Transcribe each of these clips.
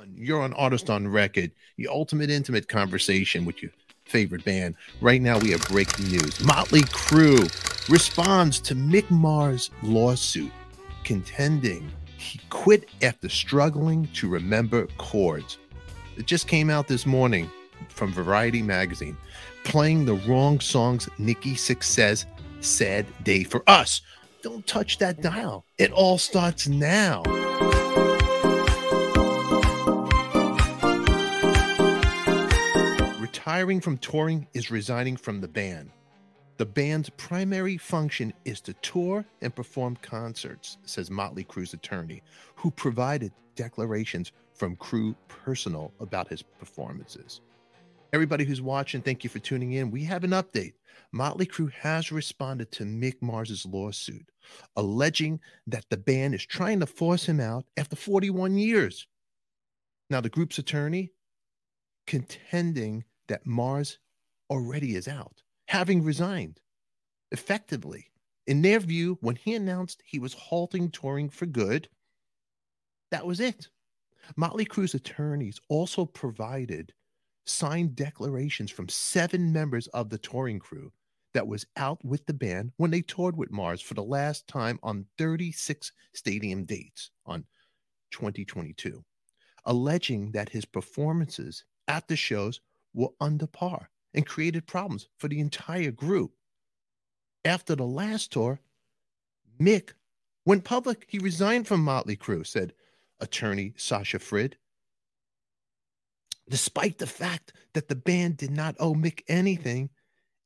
on. You're on Artist on Record, your ultimate intimate conversation with your favorite band. Right now, we have breaking news. Motley Crue responds to Mick Mars' lawsuit, contending he quit after struggling to remember chords. It just came out this morning from Variety magazine, playing the wrong songs. Nikki Sixx says, "Sad day for us." Don't touch that dial. It all starts now. Retiring from touring is resigning from the band. The band's primary function is to tour and perform concerts, says Motley Crue's attorney, who provided declarations from Crue personal about his performances. Everybody who's watching, thank you for tuning in. We have an update. Motley Crue has responded to Mick Mars's lawsuit, alleging that the band is trying to force him out after 41 years. Now, the group's attorney contending that Mars already is out, having resigned effectively. In their view, when he announced he was halting touring for good, that was it. Motley Crue's attorneys also provided signed declarations from seven members of the touring crew that was out with the band when they toured with Mars for the last time on 36 stadium dates on 2022, alleging that his performances at the shows were under par and created problems for the entire group. After the last tour, Mick went public. He resigned from Motley Crue, said attorney Sasha Frid. Despite the fact that the band did not owe Mick anything,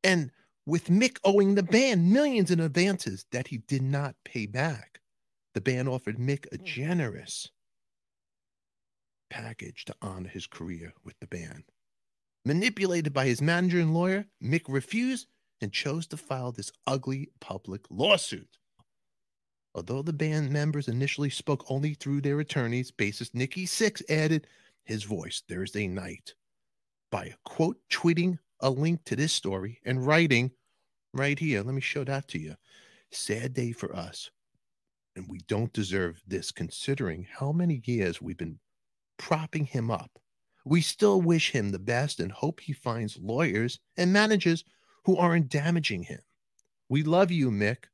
and with Mick owing the band millions in advances that he did not pay back, the band offered Mick a generous package to honor his career with the band. Manipulated by his manager and lawyer, Mick refused and chose to file this ugly public lawsuit. Although the band members initially spoke only through their attorneys, bassist Nikki Sixx added his voice Thursday night by quote tweeting a link to this story and writing right here. Let me show that to you. Sad day for us. And we don't deserve this considering how many years we've been propping him up. We still wish him the best and hope he finds lawyers and managers who aren't damaging him. We love you, Mick.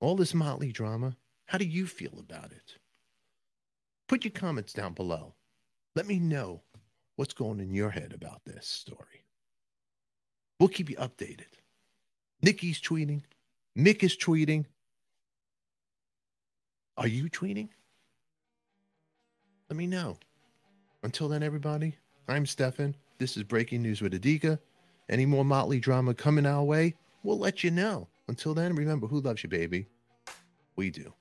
All this motley drama, how do you feel about it? Put your comments down below. Let me know what's going in your head about this story. We'll keep you updated. Nikki's tweeting. Mick is tweeting. Are you tweeting? Let me know. Until then, everybody, I'm Stefan. This is Breaking News with Adika. Any more Motley drama coming our way, we'll let you know. Until then, remember who loves you, baby? We do.